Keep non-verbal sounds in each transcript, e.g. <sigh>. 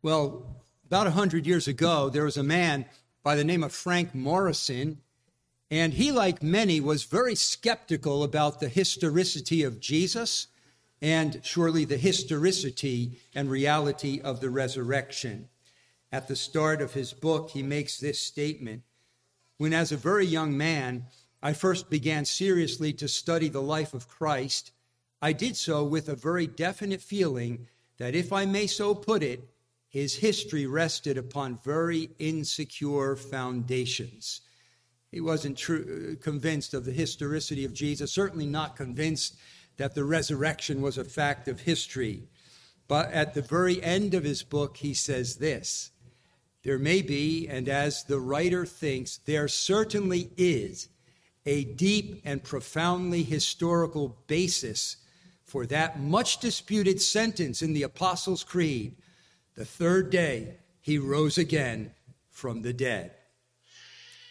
Well, about a 100 years ago, there was a man by the name of Frank Morison, and he, like many, was very skeptical about the historicity of Jesus and surely the historicity and reality of the resurrection. At the start of his book, he makes this statement When, as a very young man, I first began seriously to study the life of Christ, I did so with a very definite feeling that, if I may so put it, his history rested upon very insecure foundations. He wasn't true, uh, convinced of the historicity of Jesus, certainly not convinced that the resurrection was a fact of history. But at the very end of his book, he says this There may be, and as the writer thinks, there certainly is a deep and profoundly historical basis for that much disputed sentence in the Apostles' Creed the third day, he rose again from the dead.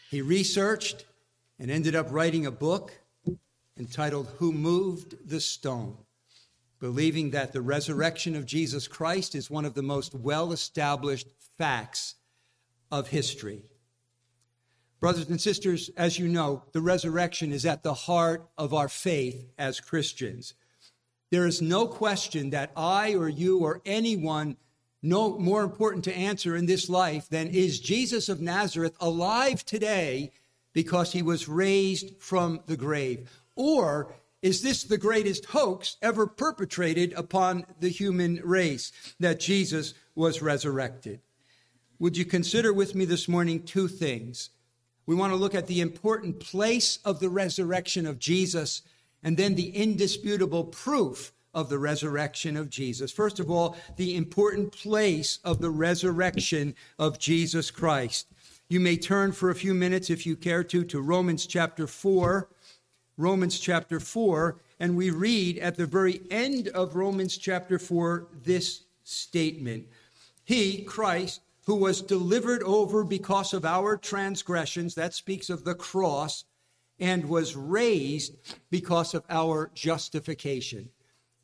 He researched and ended up writing a book entitled Who Moved the Stone, believing that the resurrection of Jesus Christ is one of the most well established facts of history. Brothers and sisters, as you know, the resurrection is at the heart of our faith as Christians. There is no question that I or you or anyone no more important to answer in this life than is Jesus of Nazareth alive today because he was raised from the grave? Or is this the greatest hoax ever perpetrated upon the human race that Jesus was resurrected? Would you consider with me this morning two things? We want to look at the important place of the resurrection of Jesus and then the indisputable proof of the resurrection of Jesus. First of all, the important place of the resurrection of Jesus Christ. You may turn for a few minutes, if you care to, to Romans chapter 4. Romans chapter 4, and we read at the very end of Romans chapter 4 this statement He, Christ, who was delivered over because of our transgressions, that speaks of the cross, and was raised because of our justification.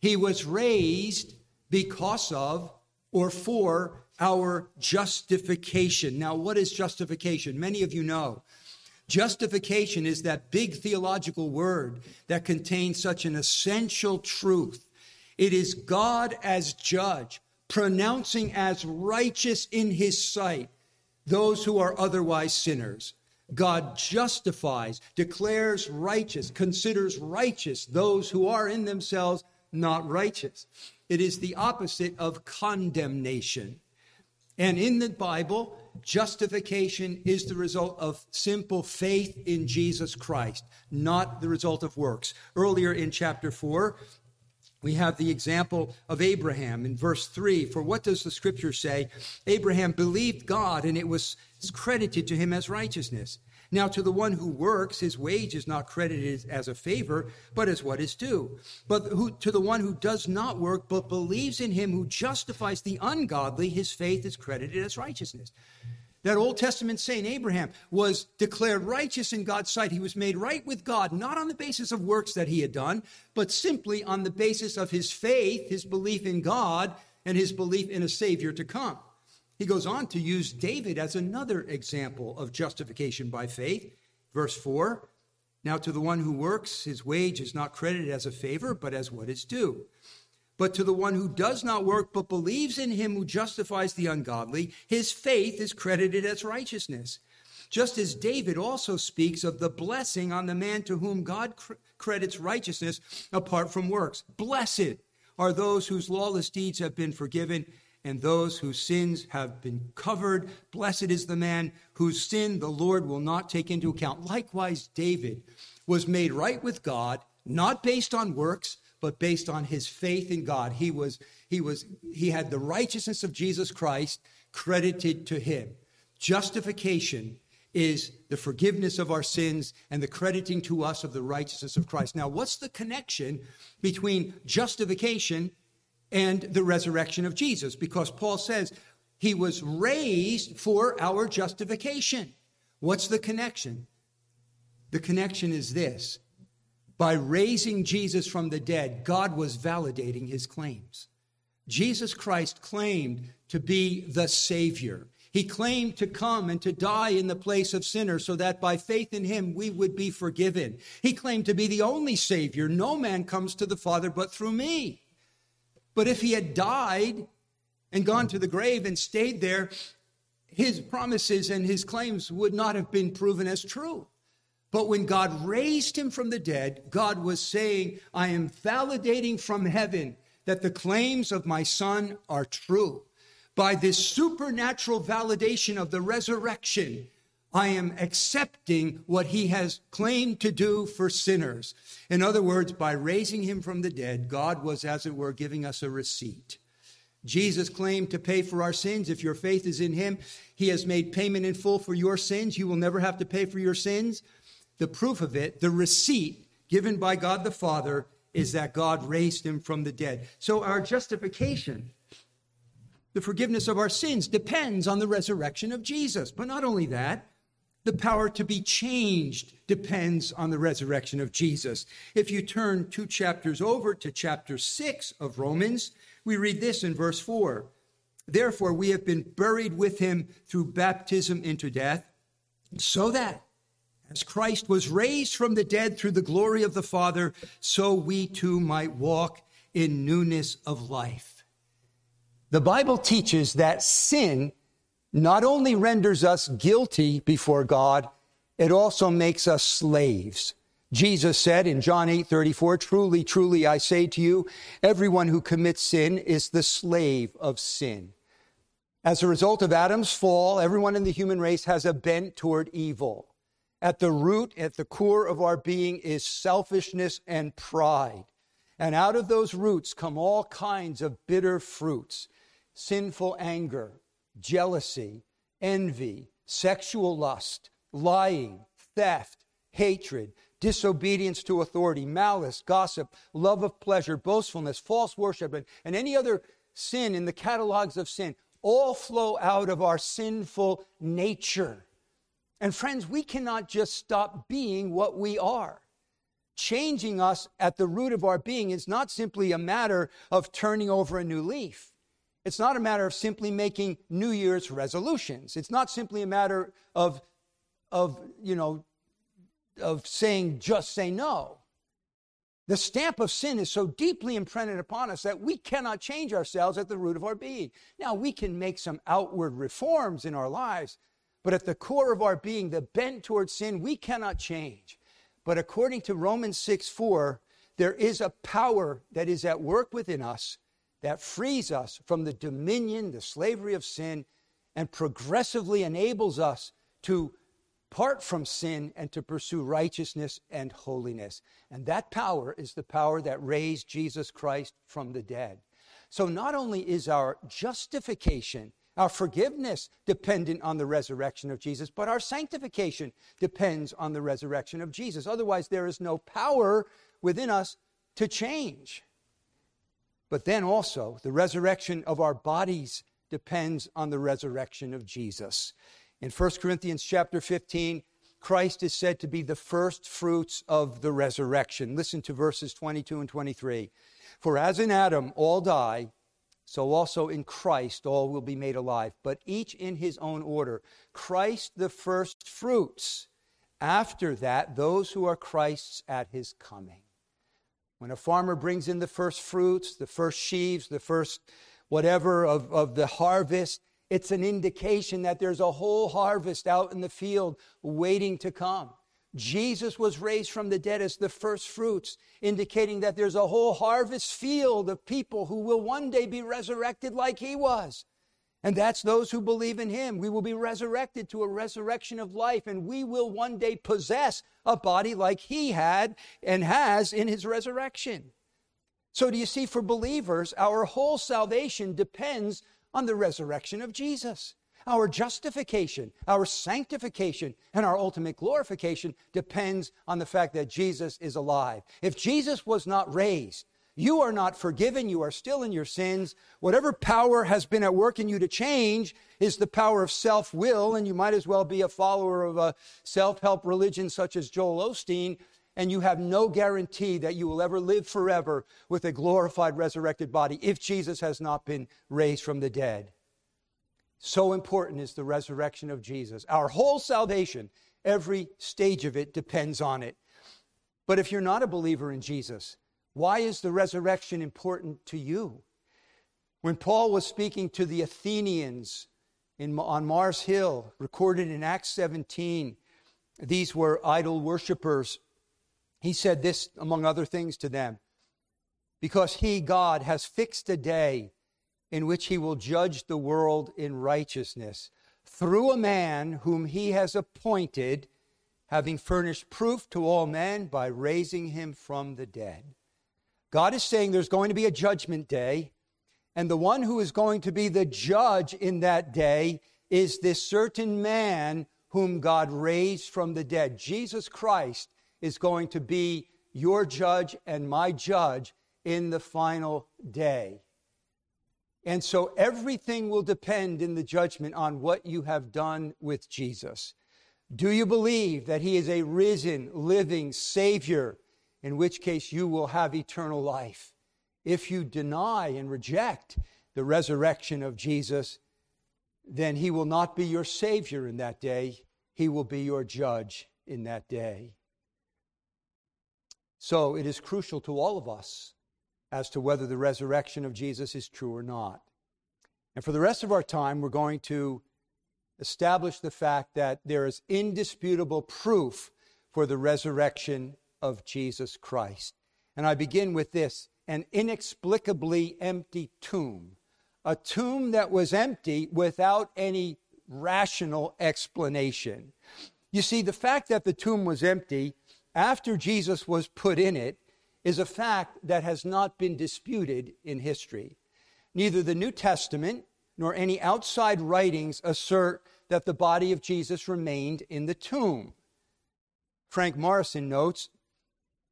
He was raised because of or for our justification. Now, what is justification? Many of you know. Justification is that big theological word that contains such an essential truth. It is God as judge, pronouncing as righteous in his sight those who are otherwise sinners. God justifies, declares righteous, considers righteous those who are in themselves not righteous. It is the opposite of condemnation. And in the Bible, justification is the result of simple faith in Jesus Christ, not the result of works. Earlier in chapter 4, we have the example of Abraham in verse 3. For what does the scripture say? Abraham believed God, and it was credited to him as righteousness. Now, to the one who works, his wage is not credited as a favor, but as what is due. But who, to the one who does not work, but believes in him who justifies the ungodly, his faith is credited as righteousness. That Old Testament saint Abraham was declared righteous in God's sight. He was made right with God, not on the basis of works that he had done, but simply on the basis of his faith, his belief in God, and his belief in a Savior to come. He goes on to use David as another example of justification by faith. Verse 4 Now to the one who works, his wage is not credited as a favor, but as what is due. But to the one who does not work, but believes in him who justifies the ungodly, his faith is credited as righteousness. Just as David also speaks of the blessing on the man to whom God cr- credits righteousness apart from works. Blessed are those whose lawless deeds have been forgiven and those whose sins have been covered. Blessed is the man whose sin the Lord will not take into account. Likewise, David was made right with God, not based on works, but based on his faith in God. He was, he was, he had the righteousness of Jesus Christ credited to him. Justification is the forgiveness of our sins and the crediting to us of the righteousness of Christ. Now, what's the connection between justification and the resurrection of Jesus, because Paul says he was raised for our justification. What's the connection? The connection is this by raising Jesus from the dead, God was validating his claims. Jesus Christ claimed to be the Savior. He claimed to come and to die in the place of sinners so that by faith in him we would be forgiven. He claimed to be the only Savior. No man comes to the Father but through me. But if he had died and gone to the grave and stayed there, his promises and his claims would not have been proven as true. But when God raised him from the dead, God was saying, I am validating from heaven that the claims of my son are true. By this supernatural validation of the resurrection, I am accepting what he has claimed to do for sinners. In other words, by raising him from the dead, God was, as it were, giving us a receipt. Jesus claimed to pay for our sins. If your faith is in him, he has made payment in full for your sins. You will never have to pay for your sins. The proof of it, the receipt given by God the Father, is that God raised him from the dead. So our justification the forgiveness of our sins depends on the resurrection of Jesus. But not only that, the power to be changed depends on the resurrection of Jesus. If you turn two chapters over to chapter 6 of Romans, we read this in verse 4 Therefore, we have been buried with him through baptism into death, so that as Christ was raised from the dead through the glory of the Father, so we too might walk in newness of life. The Bible teaches that sin not only renders us guilty before God, it also makes us slaves. Jesus said in John 8 34, Truly, truly, I say to you, everyone who commits sin is the slave of sin. As a result of Adam's fall, everyone in the human race has a bent toward evil. At the root, at the core of our being is selfishness and pride. And out of those roots come all kinds of bitter fruits sinful anger, jealousy, envy, sexual lust, lying, theft, hatred, disobedience to authority, malice, gossip, love of pleasure, boastfulness, false worship, and, and any other sin in the catalogs of sin all flow out of our sinful nature. And friends, we cannot just stop being what we are. Changing us at the root of our being is not simply a matter of turning over a new leaf. It's not a matter of simply making New Year's resolutions. It's not simply a matter of, of you know, of saying just say no. The stamp of sin is so deeply imprinted upon us that we cannot change ourselves at the root of our being. Now, we can make some outward reforms in our lives, but at the core of our being, the bent towards sin, we cannot change. But according to Romans 6 4, there is a power that is at work within us that frees us from the dominion, the slavery of sin, and progressively enables us to part from sin and to pursue righteousness and holiness. And that power is the power that raised Jesus Christ from the dead. So not only is our justification, our forgiveness dependent on the resurrection of Jesus, but our sanctification depends on the resurrection of Jesus. Otherwise, there is no power within us to change. But then also, the resurrection of our bodies depends on the resurrection of Jesus. In 1 Corinthians chapter 15, Christ is said to be the first fruits of the resurrection. Listen to verses 22 and 23. For as in Adam all die, so also in Christ all will be made alive, but each in his own order. Christ the first fruits. After that, those who are Christ's at his coming. When a farmer brings in the first fruits, the first sheaves, the first whatever of, of the harvest, it's an indication that there's a whole harvest out in the field waiting to come. Jesus was raised from the dead as the first fruits, indicating that there's a whole harvest field of people who will one day be resurrected like he was. And that's those who believe in him. We will be resurrected to a resurrection of life, and we will one day possess a body like he had and has in his resurrection. So, do you see, for believers, our whole salvation depends on the resurrection of Jesus. Our justification, our sanctification, and our ultimate glorification depends on the fact that Jesus is alive. If Jesus was not raised, you are not forgiven. You are still in your sins. Whatever power has been at work in you to change is the power of self will, and you might as well be a follower of a self help religion such as Joel Osteen, and you have no guarantee that you will ever live forever with a glorified, resurrected body if Jesus has not been raised from the dead. So important is the resurrection of Jesus. Our whole salvation, every stage of it depends on it. But if you're not a believer in Jesus, why is the resurrection important to you? When Paul was speaking to the Athenians in, on Mars Hill, recorded in Acts 17, these were idol worshippers. He said this, among other things, to them because he, God, has fixed a day in which he will judge the world in righteousness through a man whom he has appointed, having furnished proof to all men by raising him from the dead. God is saying there's going to be a judgment day, and the one who is going to be the judge in that day is this certain man whom God raised from the dead. Jesus Christ is going to be your judge and my judge in the final day. And so everything will depend in the judgment on what you have done with Jesus. Do you believe that he is a risen, living Savior, in which case you will have eternal life? If you deny and reject the resurrection of Jesus, then he will not be your Savior in that day. He will be your judge in that day. So it is crucial to all of us as to whether the resurrection of Jesus is true or not. And for the rest of our time, we're going to establish the fact that there is indisputable proof for the resurrection of Jesus Christ. And I begin with this an inexplicably empty tomb, a tomb that was empty without any rational explanation. You see, the fact that the tomb was empty after Jesus was put in it is a fact that has not been disputed in history. Neither the New Testament nor any outside writings assert that the body of Jesus remained in the tomb. Frank Morison notes,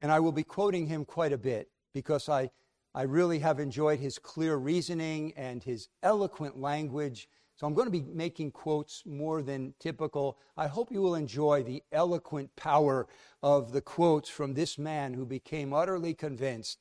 and I will be quoting him quite a bit because I, I really have enjoyed his clear reasoning and his eloquent language so I'm going to be making quotes more than typical. I hope you will enjoy the eloquent power of the quotes from this man who became utterly convinced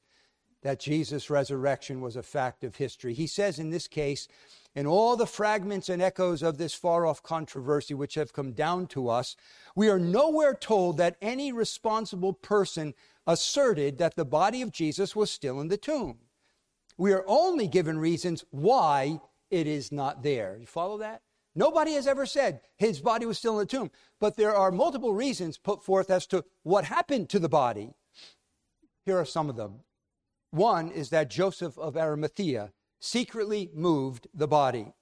that Jesus' resurrection was a fact of history. He says in this case, in all the fragments and echoes of this far off controversy which have come down to us, we are nowhere told that any responsible person asserted that the body of Jesus was still in the tomb. We are only given reasons why it is not there. You follow that? Nobody has ever said his body was still in the tomb, but there are multiple reasons put forth as to what happened to the body. Here are some of them. One is that Joseph of Arimathea secretly moved the body.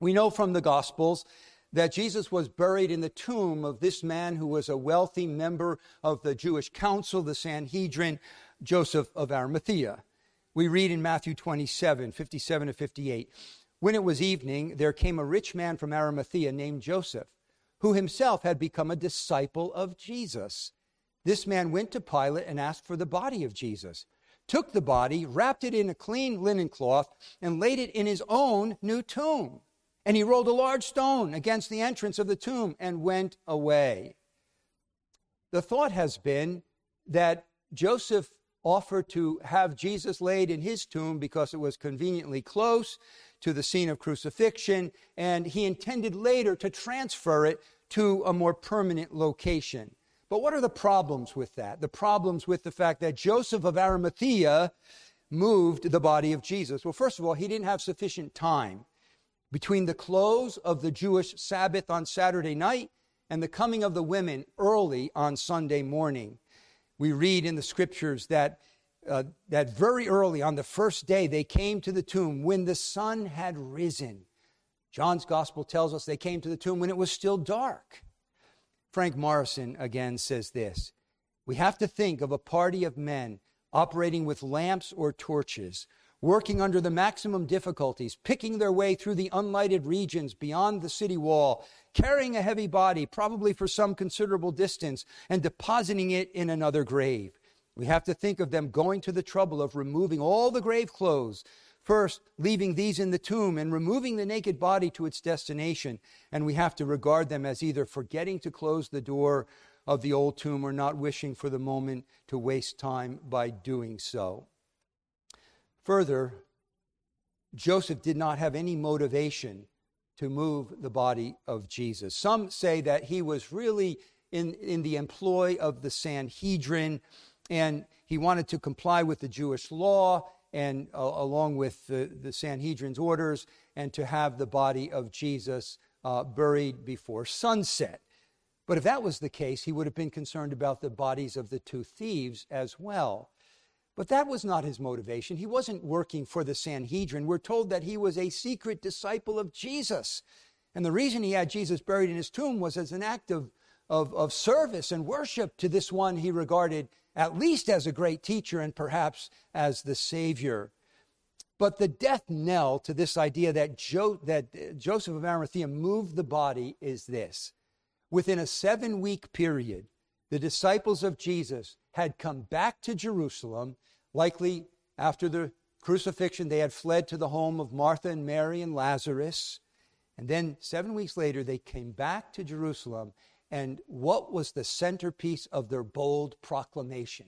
We know from the Gospels that Jesus was buried in the tomb of this man who was a wealthy member of the Jewish council, the Sanhedrin, Joseph of Arimathea. We read in Matthew 27, 57 to 58. When it was evening, there came a rich man from Arimathea named Joseph, who himself had become a disciple of Jesus. This man went to Pilate and asked for the body of Jesus, took the body, wrapped it in a clean linen cloth, and laid it in his own new tomb. And he rolled a large stone against the entrance of the tomb and went away. The thought has been that Joseph offered to have Jesus laid in his tomb because it was conveniently close to the scene of crucifixion, and he intended later to transfer it to a more permanent location. But what are the problems with that? The problems with the fact that Joseph of Arimathea moved the body of Jesus. Well, first of all, he didn't have sufficient time between the close of the Jewish Sabbath on Saturday night and the coming of the women early on Sunday morning. We read in the scriptures that uh, that very early on the first day they came to the tomb when the sun had risen. John's gospel tells us they came to the tomb when it was still dark. Frank Morison again says this We have to think of a party of men operating with lamps or torches, working under the maximum difficulties, picking their way through the unlighted regions beyond the city wall, carrying a heavy body, probably for some considerable distance, and depositing it in another grave. We have to think of them going to the trouble of removing all the grave clothes, first leaving these in the tomb and removing the naked body to its destination. And we have to regard them as either forgetting to close the door of the old tomb or not wishing for the moment to waste time by doing so. Further, Joseph did not have any motivation to move the body of Jesus. Some say that he was really in, in the employ of the Sanhedrin and he wanted to comply with the Jewish law and uh, along with the, the, Sanhedrin's orders and to have the body of Jesus uh, buried before sunset. But if that was the case, he would have been concerned about the bodies of the two thieves as well. But that was not his motivation. He wasn't working for the Sanhedrin. We're told that he was a secret disciple of Jesus. And the reason he had Jesus buried in his tomb was as an act of, of, of service and worship to this one he regarded at least as a great teacher and perhaps as the Savior. But the death knell to this idea that, jo- that Joseph of Arimathea moved the body is this. Within a seven week period, the disciples of Jesus had come back to Jerusalem Likely after the crucifixion, they had fled to the home of Martha and Mary and Lazarus. And then seven weeks later, they came back to Jerusalem. And what was the centerpiece of their bold proclamation?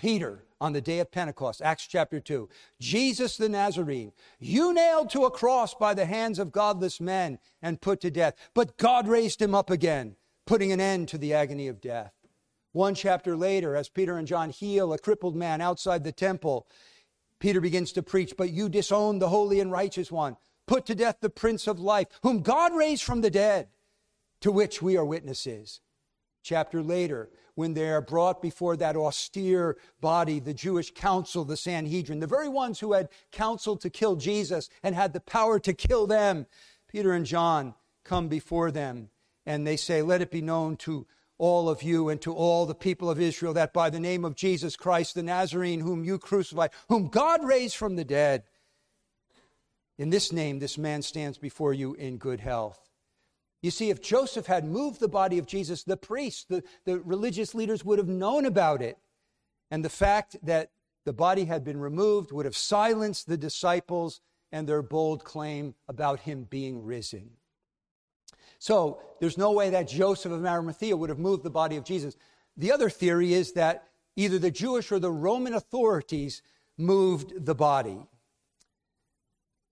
Peter, on the day of Pentecost, Acts chapter 2, Jesus the Nazarene, you nailed to a cross by the hands of godless men and put to death, but God raised him up again, putting an end to the agony of death. One chapter later, as Peter and John heal a crippled man outside the temple, Peter begins to preach, But you disown the holy and righteous one, put to death the Prince of Life, whom God raised from the dead, to which we are witnesses. Chapter later, when they are brought before that austere body, the Jewish council, the Sanhedrin, the very ones who had counseled to kill Jesus and had the power to kill them, Peter and John come before them and they say, Let it be known to all of you and to all the people of Israel that by the name of Jesus Christ the Nazarene, whom you crucified, whom God raised from the dead, in this name this man stands before you in good health. You see, if Joseph had moved the body of Jesus, the priests, the, the religious leaders would have known about it. And the fact that the body had been removed would have silenced the disciples and their bold claim about him being risen. So there's no way that Joseph of Arimathea would have moved the body of Jesus. The other theory is that either the Jewish or the Roman authorities moved the body.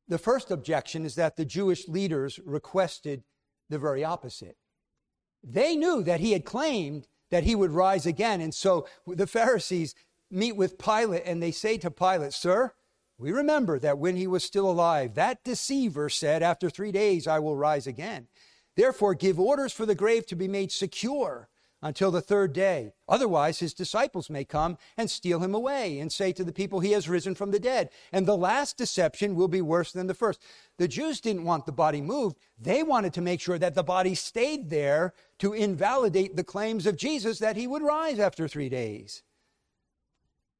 The first objection is that the Jewish leaders requested the very opposite. They knew that he had claimed that he would rise again. And so the Pharisees meet with Pilate and they say to Pilate, Sir, we remember that when he was still alive, that deceiver said, After three days I will rise again. Therefore, give orders for the grave to be made secure until the third day. Otherwise, his disciples may come and steal him away and say to the people, He has risen from the dead. And the last deception will be worse than the first. The Jews didn't want the body moved, they wanted to make sure that the body stayed there to invalidate the claims of Jesus that he would rise after three days.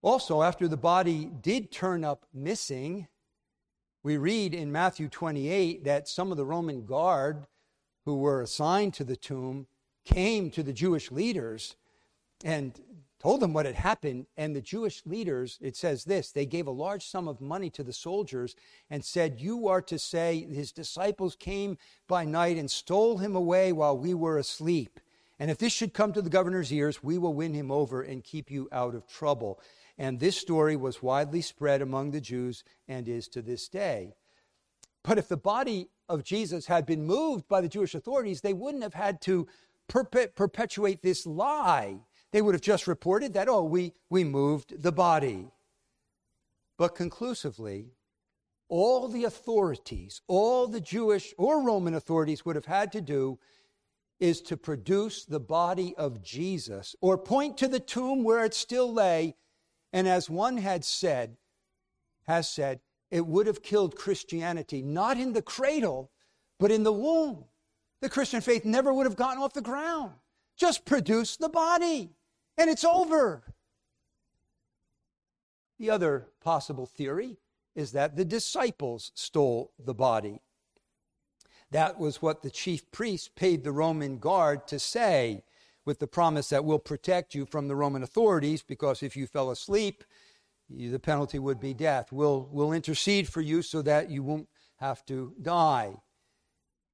Also, after the body did turn up missing, we read in Matthew 28 that some of the Roman guard who were assigned to the tomb came to the Jewish leaders and told them what had happened. And the Jewish leaders, it says this, they gave a large sum of money to the soldiers and said, You are to say, his disciples came by night and stole him away while we were asleep. And if this should come to the governor's ears, we will win him over and keep you out of trouble. And this story was widely spread among the Jews and is to this day. But if the body of Jesus had been moved by the Jewish authorities, they wouldn't have had to perpet- perpetuate this lie. They would have just reported that, oh, we, we moved the body. But conclusively, all the authorities, all the Jewish or Roman authorities would have had to do is to produce the body of Jesus or point to the tomb where it still lay. And as one had said, has said, it would have killed Christianity, not in the cradle, but in the womb. The Christian faith never would have gotten off the ground. Just produce the body, and it's over. The other possible theory is that the disciples stole the body. That was what the chief priests paid the Roman guard to say, with the promise that we'll protect you from the Roman authorities, because if you fell asleep, the penalty would be death. We'll, we'll intercede for you so that you won't have to die.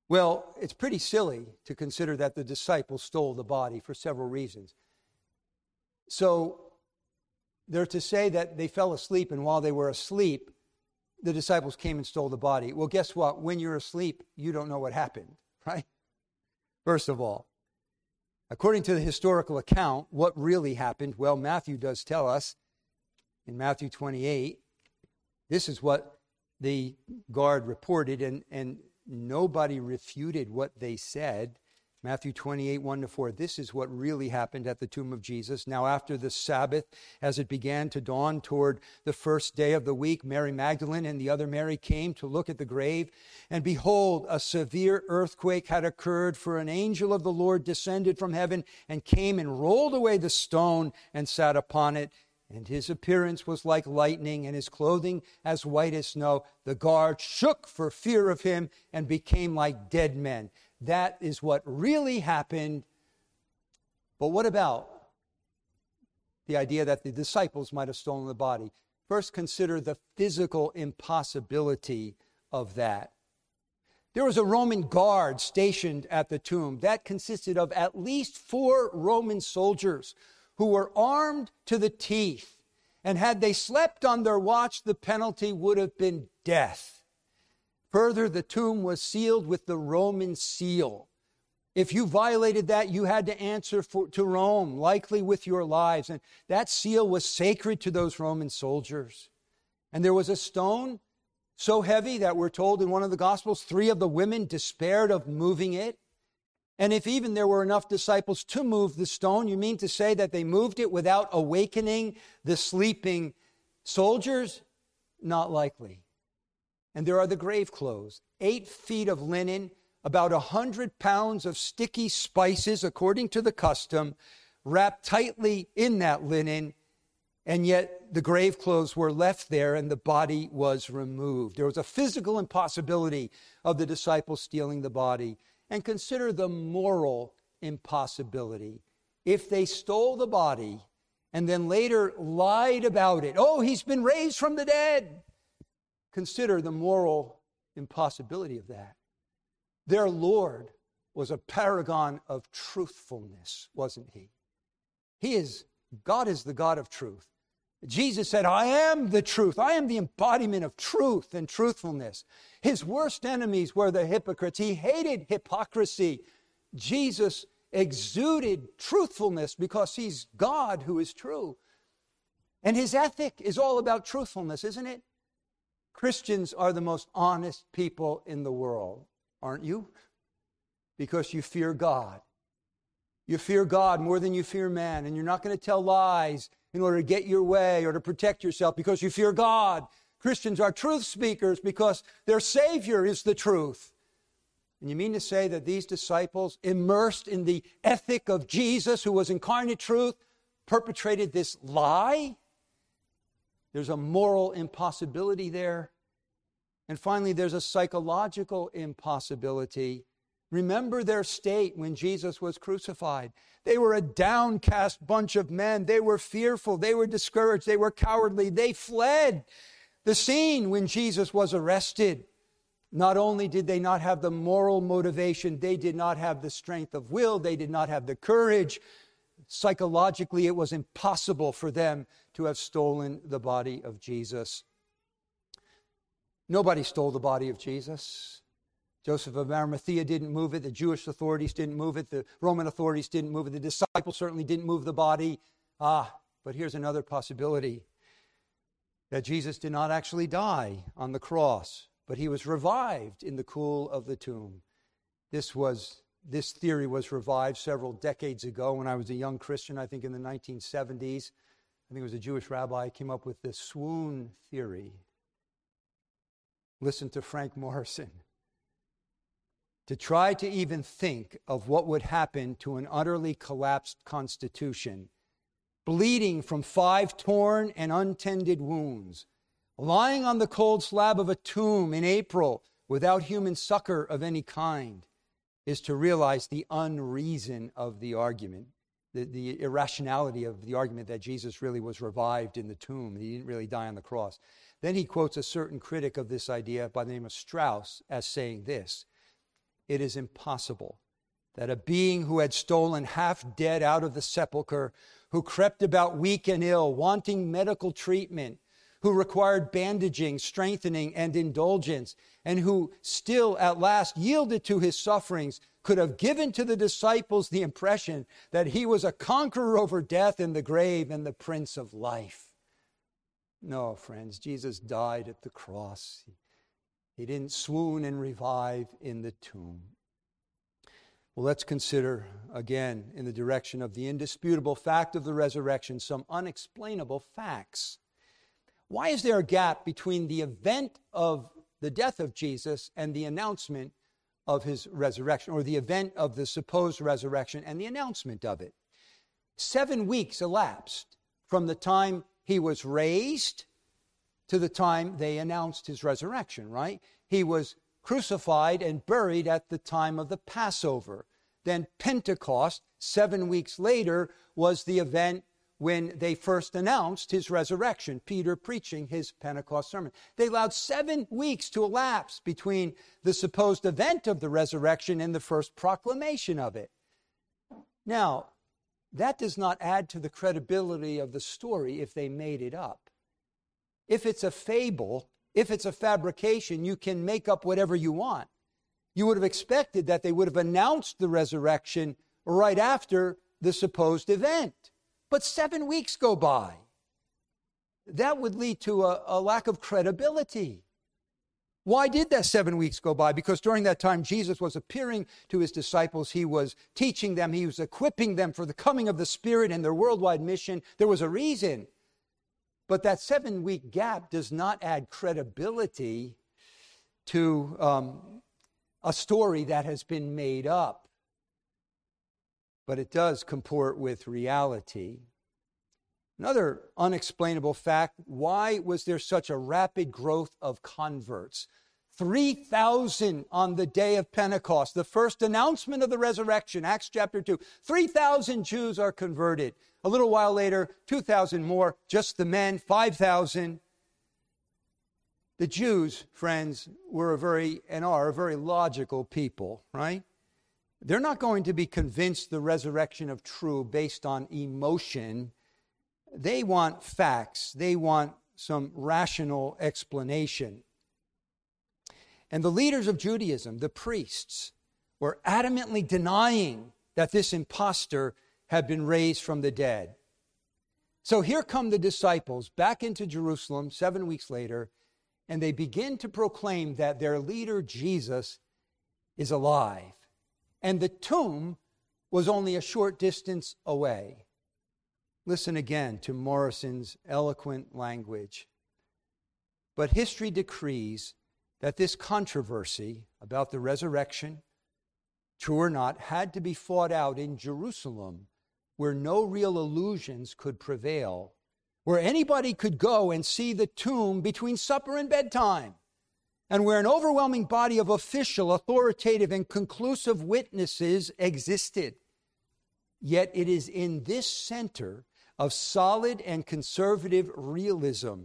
Well, it's pretty silly to consider that the disciples stole the body for several reasons. So they're to say that they fell asleep, and while they were asleep, the disciples came and stole the body. Well, guess what? When you're asleep, you don't know what happened, <laughs> right? First of all, according to the historical account, what really happened? Well, Matthew does tell us in Matthew 28. This is what the guard reported, and, and nobody refuted what they said. Matthew 28, 1 to 4. This is what really happened at the tomb of Jesus. Now, after the Sabbath, as it began to dawn toward the first day of the week, Mary Magdalene and the other Mary came to look at the grave. And behold, a severe earthquake had occurred, for an angel of the Lord descended from heaven and came and rolled away the stone and sat upon it. And his appearance was like lightning, and his clothing as white as snow. The guard shook for fear of him and became like dead men. That is what really happened. But what about the idea that the disciples might have stolen the body? First, consider the physical impossibility of that. There was a Roman guard stationed at the tomb that consisted of at least four Roman soldiers who were armed to the teeth. And had they slept on their watch, the penalty would have been death. Further, the tomb was sealed with the Roman seal. If you violated that, you had to answer for, to Rome, likely with your lives. And that seal was sacred to those Roman soldiers. And there was a stone so heavy that we're told in one of the Gospels, three of the women despaired of moving it. And if even there were enough disciples to move the stone, you mean to say that they moved it without awakening the sleeping soldiers? Not likely. And there are the grave clothes eight feet of linen, about a hundred pounds of sticky spices, according to the custom, wrapped tightly in that linen. And yet the grave clothes were left there and the body was removed. There was a physical impossibility of the disciples stealing the body. And consider the moral impossibility. If they stole the body and then later lied about it, oh, he's been raised from the dead. Consider the moral impossibility of that. Their Lord was a paragon of truthfulness, wasn't he? He is, God is the God of truth. Jesus said, I am the truth. I am the embodiment of truth and truthfulness. His worst enemies were the hypocrites. He hated hypocrisy. Jesus exuded truthfulness because he's God who is true. And his ethic is all about truthfulness, isn't it? Christians are the most honest people in the world, aren't you? Because you fear God. You fear God more than you fear man, and you're not going to tell lies in order to get your way or to protect yourself because you fear God. Christians are truth speakers because their Savior is the truth. And you mean to say that these disciples, immersed in the ethic of Jesus, who was incarnate truth, perpetrated this lie? There's a moral impossibility there. And finally, there's a psychological impossibility. Remember their state when Jesus was crucified. They were a downcast bunch of men. They were fearful. They were discouraged. They were cowardly. They fled the scene when Jesus was arrested. Not only did they not have the moral motivation, they did not have the strength of will, they did not have the courage. Psychologically, it was impossible for them to have stolen the body of Jesus. Nobody stole the body of Jesus. Joseph of Arimathea didn't move it. The Jewish authorities didn't move it. The Roman authorities didn't move it. The disciples certainly didn't move the body. Ah, but here's another possibility that Jesus did not actually die on the cross, but he was revived in the cool of the tomb. This was this theory was revived several decades ago when I was a young Christian, I think in the 1970s. I think it was a Jewish rabbi came up with the swoon theory. Listen to Frank Morison to try to even think of what would happen to an utterly collapsed constitution, bleeding from five torn and untended wounds, lying on the cold slab of a tomb in April without human succor of any kind, is to realize the unreason of the argument, the, the irrationality of the argument that Jesus really was revived in the tomb. He didn't really die on the cross. Then he quotes a certain critic of this idea by the name of Strauss as saying this it is impossible that a being who had stolen half dead out of the sepulchre, who crept about weak and ill, wanting medical treatment, who required bandaging, strengthening, and indulgence, and who still at last yielded to his sufferings, could have given to the disciples the impression that he was a conqueror over death and the grave and the prince of life. No, friends, Jesus died at the cross. He didn't swoon and revive in the tomb. Well, let's consider again, in the direction of the indisputable fact of the resurrection, some unexplainable facts. Why is there a gap between the event of the death of Jesus and the announcement of his resurrection, or the event of the supposed resurrection and the announcement of it? Seven weeks elapsed from the time he was raised to the time they announced his resurrection, right? He was crucified and buried at the time of the Passover. Then Pentecost, seven weeks later, was the event when they first announced his resurrection, Peter preaching his Pentecost sermon. They allowed seven weeks to elapse between the supposed event of the resurrection and the first proclamation of it. Now, that does not add to the credibility of the story if they made it up. If it's a fable, if it's a fabrication, you can make up whatever you want. You would have expected that they would have announced the resurrection right after the supposed event. But seven weeks go by. That would lead to a, a lack of credibility. Why did that seven weeks go by? Because during that time, Jesus was appearing to his disciples. He was teaching them. He was equipping them for the coming of the Spirit and their worldwide mission. There was a reason. But that seven week gap does not add credibility to um, a story that has been made up, but it does comport with reality. Another unexplainable fact why was there such a rapid growth of converts? 3,000 on the day of Pentecost, the first announcement of the resurrection, Acts chapter 2. 3,000 Jews are converted. A little while later, 2,000 more, just the men, 5,000. The Jews, friends, were a very, and are a very logical people, right? They're not going to be convinced the resurrection of true based on emotion. They want facts, they want some rational explanation. And the leaders of Judaism, the priests, were adamantly denying that this impostor had been raised from the dead. So here come the disciples back into Jerusalem seven weeks later, and they begin to proclaim that their leader, Jesus, is alive. And the tomb was only a short distance away. Listen again to Morison's eloquent language. But history decrees that this controversy about the resurrection, true or not, had to be fought out in Jerusalem, where no real illusions could prevail where anybody could go and see the tomb between supper and bedtime, and where an overwhelming body of official, authoritative, and conclusive witnesses existed. Yet it is in this center of solid and conservative realism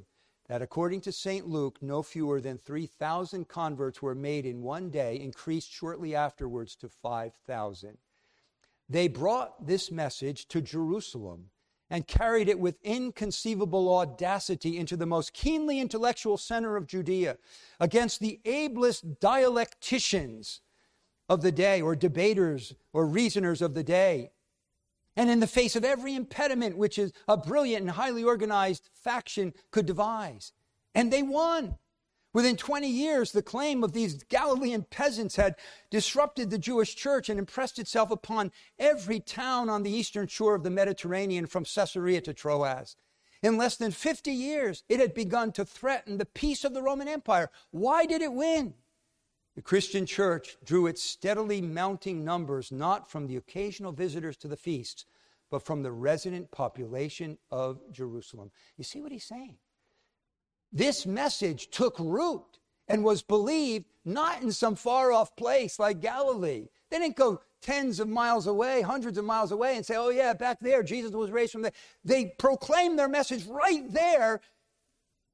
that, according to St. Luke, no fewer than 3,000 converts were made in one day, increased shortly afterwards to 5,000. They brought this message to Jerusalem and carried it with inconceivable audacity into the most keenly intellectual center of Judea against the ablest dialecticians of the day, or debaters, or reasoners of the day. And in the face of every impediment which is a brilliant and highly organized faction could devise. And they won. Within 20 years, the claim of these Galilean peasants had disrupted the Jewish church and impressed itself upon every town on the eastern shore of the Mediterranean from Caesarea to Troas. In less than 50 years, it had begun to threaten the peace of the Roman Empire. Why did it win? The Christian church drew its steadily mounting numbers not from the occasional visitors to the feasts, but from the resident population of Jerusalem. You see what he's saying? This message took root and was believed not in some far off place like Galilee. They didn't go tens of miles away, hundreds of miles away, and say, oh, yeah, back there, Jesus was raised from there. They proclaimed their message right there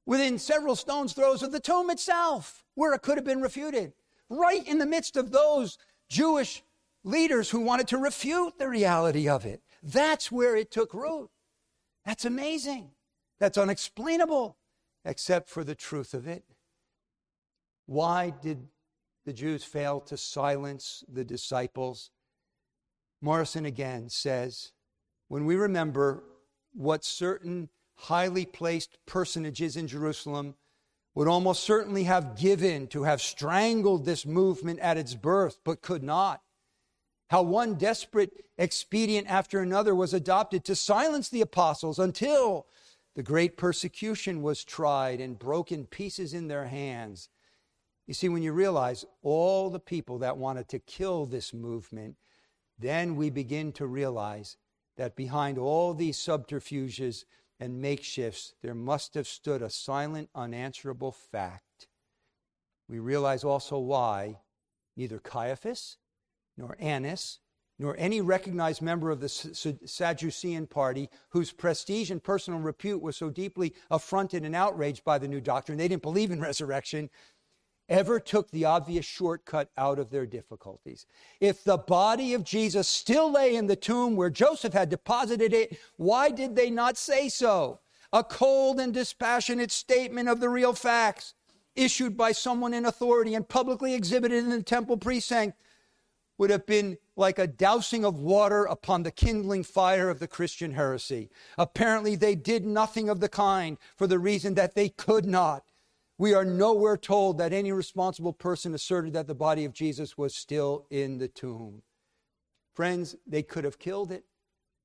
within several stones' throws of the tomb itself, where it could have been refuted. Right in the midst of those Jewish leaders who wanted to refute the reality of it. That's where it took root. That's amazing. That's unexplainable. except for the truth of it. Why did the Jews fail to silence the disciples? Morison again says, when we remember what certain highly placed personages in Jerusalem would almost certainly have given to have strangled this movement at its birth, but could not. How one desperate expedient after another was adopted to silence the apostles until the great persecution was tried and broken pieces in their hands. You see, when you realize all the people that wanted to kill this movement, then we begin to realize that behind all these subterfuges and makeshifts, there must have stood a silent, unanswerable fact. We realize also why neither Caiaphas nor Annas nor any recognized member of the Sadducean party whose prestige and personal repute was so deeply affronted and outraged by the new doctrine, they didn't believe in resurrection, ever took the obvious shortcut out of their difficulties. If the body of Jesus still lay in the tomb where Joseph had deposited it, why did they not say so? A cold and dispassionate statement of the real facts issued by someone in authority and publicly exhibited in the temple precinct would have been like a dousing of water upon the kindling fire of the Christian heresy. Apparently, they did nothing of the kind for the reason that they could not. We are nowhere told that any responsible person asserted that the body of Jesus was still in the tomb. Friends, they could have killed it.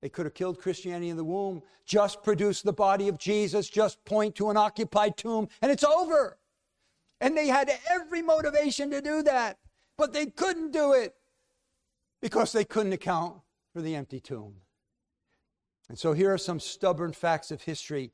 They could have killed Christianity in the womb, just produce the body of Jesus, just point to an occupied tomb, and it's over. And they had every motivation to do that, but they couldn't do it because they couldn't account for the empty tomb. And so here are some stubborn facts of history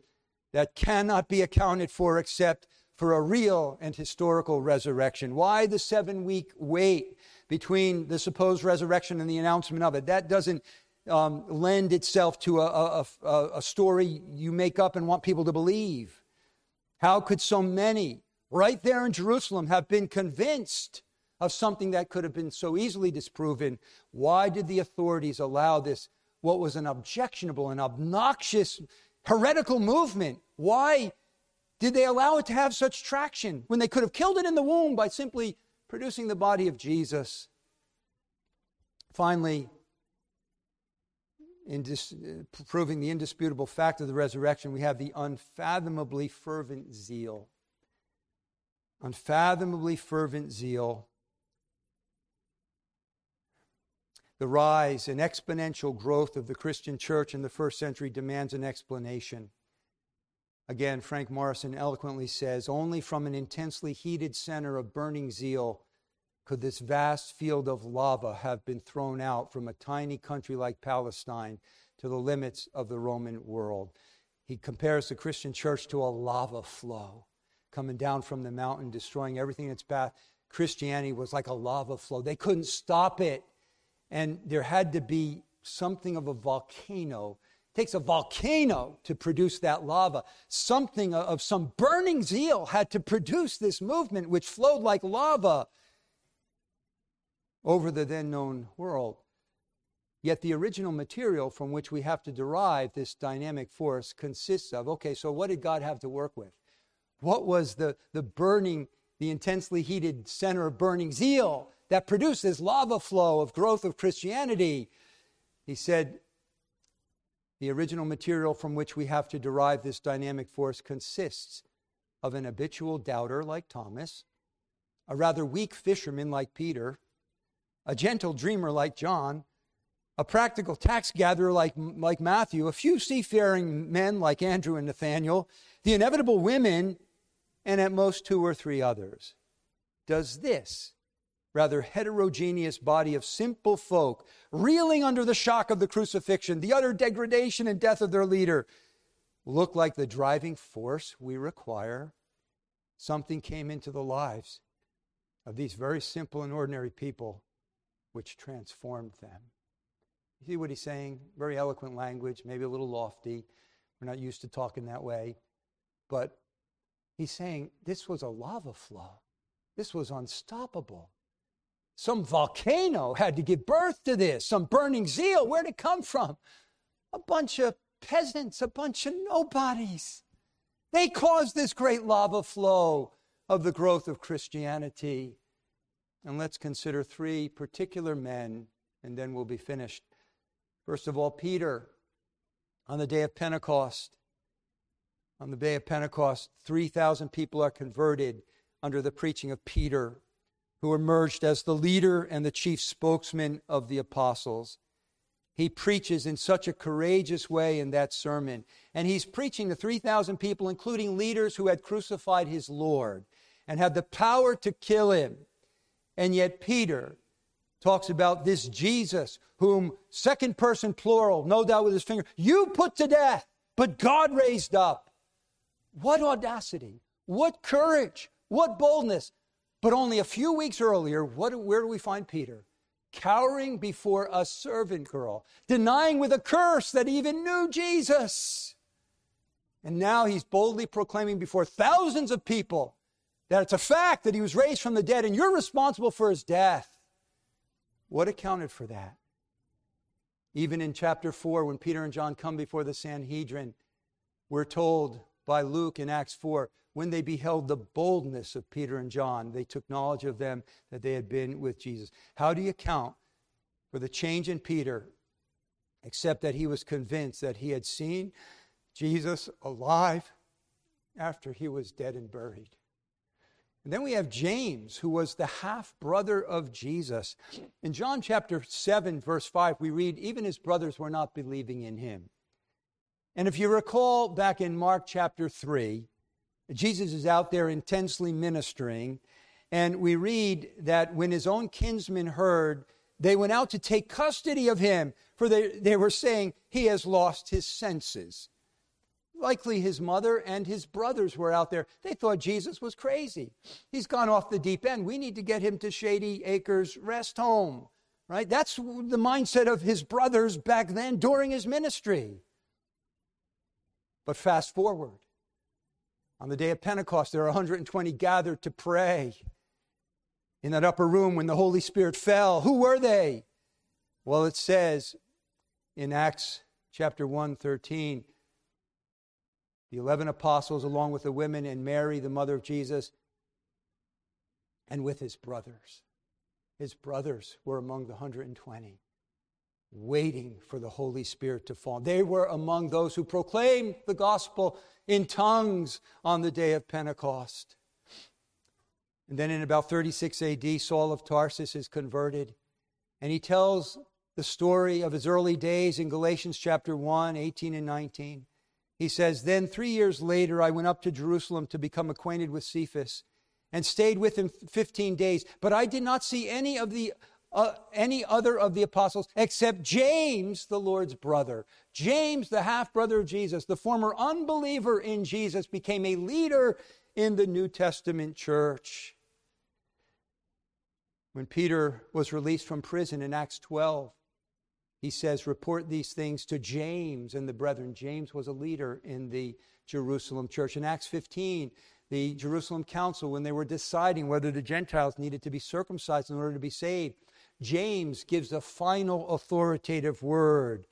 that cannot be accounted for except for a real and historical resurrection. Why the seven week wait between the supposed resurrection and the announcement of it? That doesn't um, lend itself to a, a, a story you make up and want people to believe. How could so many right there in Jerusalem have been convinced of something that could have been so easily disproven. Why did the authorities allow this, what was an objectionable and obnoxious heretical movement? Why did they allow it to have such traction when they could have killed it in the womb by simply producing the body of Jesus? Finally, in dis- uh, proving the indisputable fact of the resurrection, we have the unfathomably fervent zeal. Unfathomably fervent zeal The rise and exponential growth of the Christian church in the first century demands an explanation. Again, Frank Morison eloquently says only from an intensely heated center of burning zeal could this vast field of lava have been thrown out from a tiny country like Palestine to the limits of the Roman world. He compares the Christian church to a lava flow coming down from the mountain, destroying everything in its path. Christianity was like a lava flow. They couldn't stop it. And there had to be something of a volcano. Takes a volcano to produce that lava. Something of some burning zeal had to produce this movement, which flowed like lava over the then known world. Yet the original material from which we have to derive this dynamic force consists of okay, so what did God have to work with? What was the, the burning, the intensely heated center of burning zeal that produced this lava flow of growth of Christianity. He said, the original material from which we have to derive this dynamic force consists of an habitual doubter like Thomas, a rather weak fisherman like Peter, a gentle dreamer like John, a practical tax gatherer like, like Matthew, a few seafaring men like Andrew and Nathaniel, the inevitable women, and at most two or three others. Does this rather heterogeneous body of simple folk, reeling under the shock of the crucifixion, the utter degradation and death of their leader, look like the driving force we require. Something came into the lives of these very simple and ordinary people, which transformed them. You see what he's saying? Very eloquent language, maybe a little lofty. We're not used to talking that way. But he's saying this was a lava flow, this was unstoppable. Some volcano had to give birth to this, some burning zeal. Where'd it come from? A bunch of peasants, a bunch of nobodies. They caused this great lava flow of the growth of Christianity. And let's consider three particular men, and then we'll be finished. First of all, Peter, on the day of Pentecost. On the day of Pentecost, 3,000 people are converted under the preaching of Peter, who emerged as the leader and the chief spokesman of the apostles. He preaches in such a courageous way in that sermon. And he's preaching to 3,000 people, including leaders who had crucified his Lord and had the power to kill him. And yet, Peter talks about this Jesus, whom, second person plural, no doubt with his finger, you put to death, but God raised up. What audacity, what courage, what boldness. But only a few weeks earlier, what, where do we find Peter? Cowering before a servant girl, denying with a curse that he even knew Jesus. And now he's boldly proclaiming before thousands of people that it's a fact that he was raised from the dead and you're responsible for his death. What accounted for that? Even in chapter 4, when Peter and John come before the Sanhedrin, we're told by Luke in Acts 4 when they beheld the boldness of Peter and John, they took knowledge of them that they had been with Jesus. How do you account for the change in Peter, except that he was convinced that he had seen Jesus alive after he was dead and buried? And then we have James, who was the half brother of Jesus. In John chapter 7, verse 5, we read, even his brothers were not believing in him. And if you recall back in Mark chapter 3, Jesus is out there intensely ministering. And we read that when his own kinsmen heard, they went out to take custody of him, for they, they were saying, He has lost his senses. Likely his mother and his brothers were out there. They thought Jesus was crazy. He's gone off the deep end. We need to get him to Shady Acres Rest Home, right? That's the mindset of his brothers back then during his ministry. But fast forward. On the day of Pentecost, there are 120 gathered to pray in that upper room when the Holy Spirit fell. Who were they? Well, it says in Acts chapter 1 13, the 11 apostles, along with the women and Mary, the mother of Jesus, and with his brothers. His brothers were among the 120, waiting for the Holy Spirit to fall. They were among those who proclaimed the gospel in tongues on the day of Pentecost. And then in about 36 AD, Saul of Tarsus is converted, and he tells the story of his early days in Galatians chapter 1, 18 and 19. He says, Then three years later, I went up to Jerusalem to become acquainted with Cephas and stayed with him 15 days. But I did not see any of the uh, any other of the apostles except James, the Lord's brother. James, the half brother of Jesus, the former unbeliever in Jesus, became a leader in the New Testament church. When Peter was released from prison in Acts 12, he says, Report these things to James and the brethren. James was a leader in the Jerusalem church. In Acts 15, the Jerusalem council, when they were deciding whether the Gentiles needed to be circumcised in order to be saved, James gives a final authoritative word.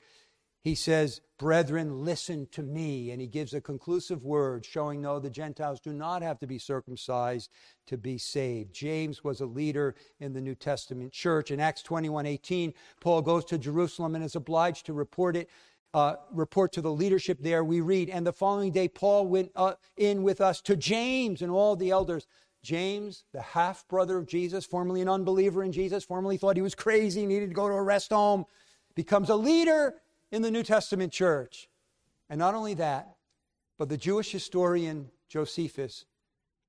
He says, Brethren, listen to me. And he gives a conclusive word showing no, the Gentiles do not have to be circumcised to be saved. James was a leader in the New Testament church. In Acts 21 18, Paul goes to Jerusalem and is obliged to report it. Uh, report to the leadership there, we read, and the following day, Paul went uh, in with us to James and all the elders. James, the half brother of Jesus, formerly an unbeliever in Jesus, formerly thought he was crazy, needed to go to a rest home, becomes a leader in the New Testament church. And not only that, but the Jewish historian Josephus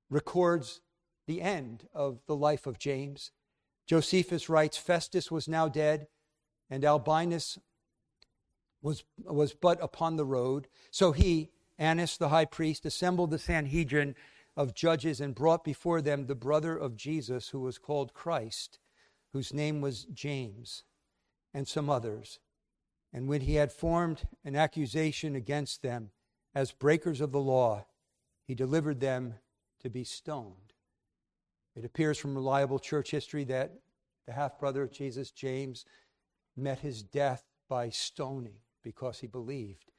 records the end of the life of James. Josephus writes Festus was now dead, and Albinus was, was but upon the road. So he, Annas the high priest, assembled the Sanhedrin of judges and brought before them the brother of Jesus, who was called Christ, whose name was James, and some others. And when he had formed an accusation against them as breakers of the law, he delivered them to be stoned. It appears from reliable church history that the half brother of Jesus, James, met his death by stoning because he believed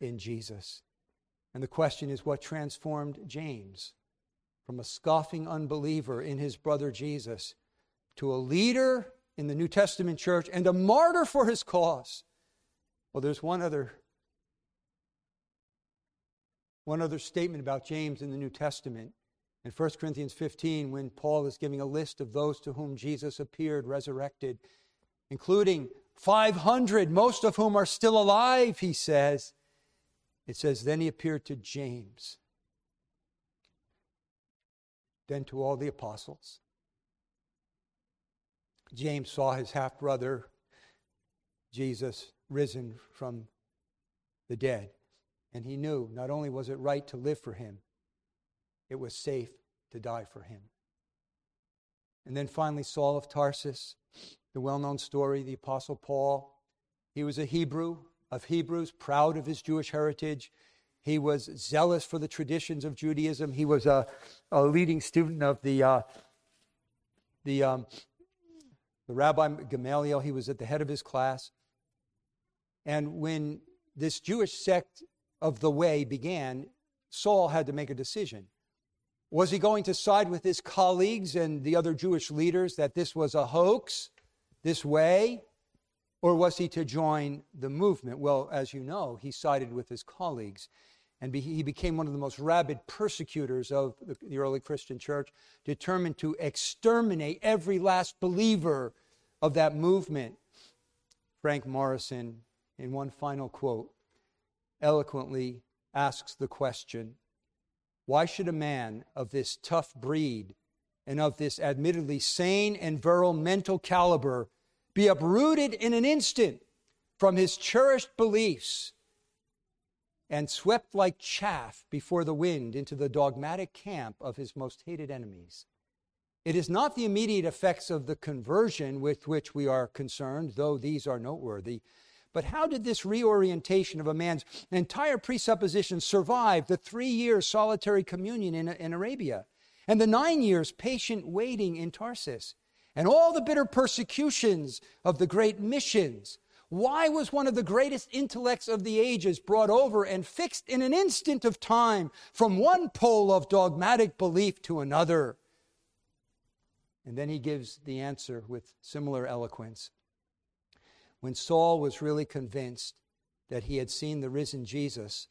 in Jesus. And the question is what transformed James from a scoffing unbeliever in his brother Jesus to a leader in the New Testament church and a martyr for his cause? Well, there's one other one other statement about James in the New Testament. In 1 Corinthians 15, when Paul is giving a list of those to whom Jesus appeared resurrected, including 500, most of whom are still alive, he says, it says, Then he appeared to James, then to all the apostles. James saw his half brother, Jesus, risen from the dead. And he knew not only was it right to live for him, it was safe to die for him. And then finally, Saul of Tarsus, the well known story, the Apostle Paul. He was a Hebrew of Hebrews, proud of his Jewish heritage. He was zealous for the traditions of Judaism. He was a, a leading student of the, uh, the, um, the Rabbi Gamaliel. He was at the head of his class. And when this Jewish sect of the way began, Saul had to make a decision. Was he going to side with his colleagues and the other Jewish leaders that this was a hoax, this way? Or was he to join the movement? Well, as you know, he sided with his colleagues. And he became one of the most rabid persecutors of the early Christian church, determined to exterminate every last believer of that movement. Frank Morison, in one final quote, eloquently asks the question why should a man of this tough breed and of this admittedly sane and virile mental caliber be uprooted in an instant from his cherished beliefs and swept like chaff before the wind into the dogmatic camp of his most hated enemies? It is not the immediate effects of the conversion with which we are concerned, though these are noteworthy, but how did this reorientation of a man's entire presupposition survive the three years solitary communion in, in Arabia and the nine years patient waiting in Tarsus and all the bitter persecutions of the great missions? Why was one of the greatest intellects of the ages brought over and fixed in an instant of time from one pole of dogmatic belief to another? And then he gives the answer with similar eloquence when Saul was really convinced that he had seen the risen Jesus,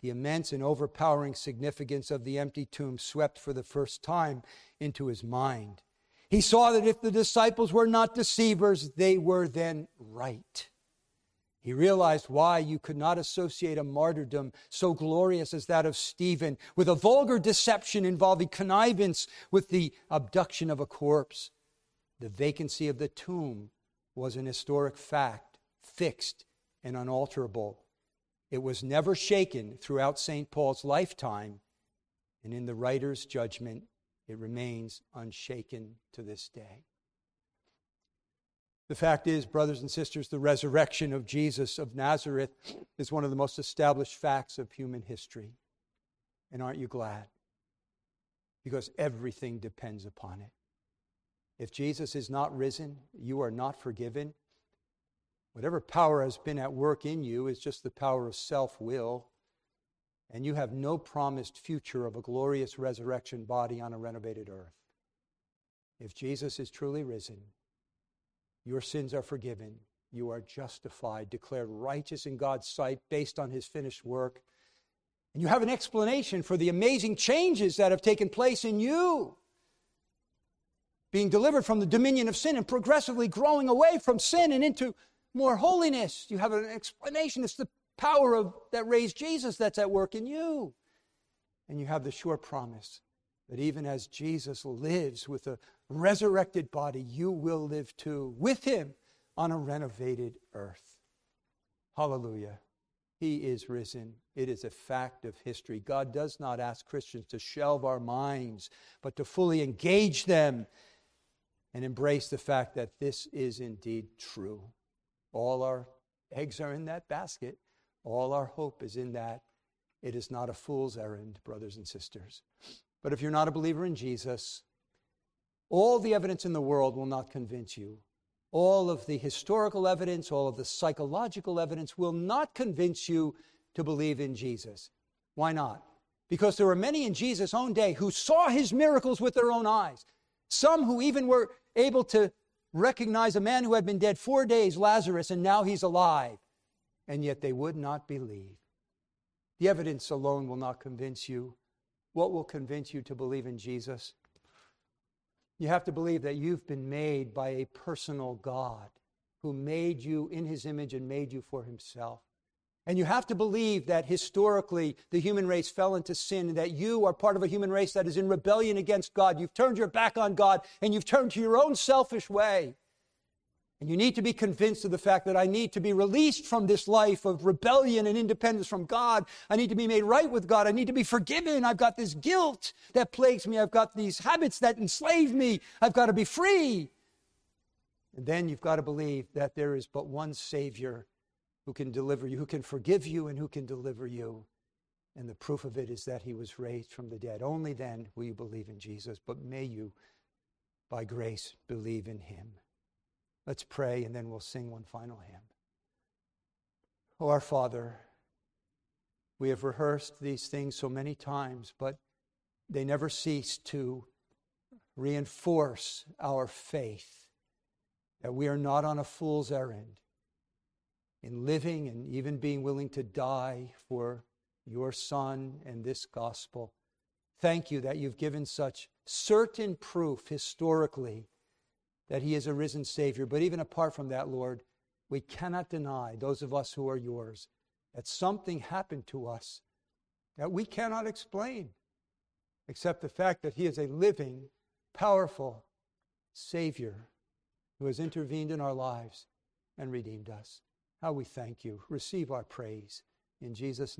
the immense and overpowering significance of the empty tomb swept for the first time into his mind. He saw that if the disciples were not deceivers, they were then right. He realized why you could not associate a martyrdom so glorious as that of Stephen with a vulgar deception involving connivance with the abduction of a corpse. The vacancy of the tomb was an historic fact, fixed and unalterable. It was never shaken throughout St. Paul's lifetime, and in the writer's judgment, it remains unshaken to this day. The fact is, brothers and sisters, the resurrection of Jesus of Nazareth is one of the most established facts of human history. And aren't you glad? Because everything depends upon it. If Jesus is not risen, you are not forgiven. Whatever power has been at work in you is just the power of self will, and you have no promised future of a glorious resurrection body on a renovated earth. If Jesus is truly risen, your sins are forgiven. You are justified, declared righteous in God's sight based on his finished work. And you have an explanation for the amazing changes that have taken place in you being delivered from the dominion of sin and progressively growing away from sin and into more holiness. You have an explanation. It's the power of that raised Jesus that's at work in you. And you have the sure promise that even as Jesus lives with a resurrected body, you will live too with him on a renovated earth. Hallelujah. He is risen. It is a fact of history. God does not ask Christians to shelve our minds, but to fully engage them and embrace the fact that this is indeed true. All our eggs are in that basket, all our hope is in that. It is not a fool's errand, brothers and sisters. But if you're not a believer in Jesus, all the evidence in the world will not convince you. All of the historical evidence, all of the psychological evidence will not convince you to believe in Jesus. Why not? Because there were many in Jesus' own day who saw his miracles with their own eyes. Some who even were able to recognize a man who had been dead four days, Lazarus, and now he's alive. And yet they would not believe. The evidence alone will not convince you. What will convince you to believe in Jesus? You have to believe that you've been made by a personal God who made you in his image and made you for himself. And you have to believe that historically the human race fell into sin and that you are part of a human race that is in rebellion against God. You've turned your back on God and you've turned to your own selfish way. And you need to be convinced of the fact that I need to be released from this life of rebellion and independence from God. I need to be made right with God. I need to be forgiven. I've got this guilt that plagues me. I've got these habits that enslave me. I've got to be free. And then you've got to believe that there is but one Savior who can deliver you, who can forgive you, and who can deliver you. And the proof of it is that he was raised from the dead. Only then will you believe in Jesus, but may you, by grace, believe in him. Let's pray, and then we'll sing one final hymn. Oh, our Father, we have rehearsed these things so many times, but they never cease to reinforce our faith that we are not on a fool's errand in living and even being willing to die for your Son and this gospel. Thank you that you've given such certain proof historically that he is a risen Savior. But even apart from that, Lord, we cannot deny, those of us who are yours, that something happened to us that we cannot explain, except the fact that he is a living, powerful Savior who has intervened in our lives and redeemed us. How we thank you. Receive our praise. In Jesus' name.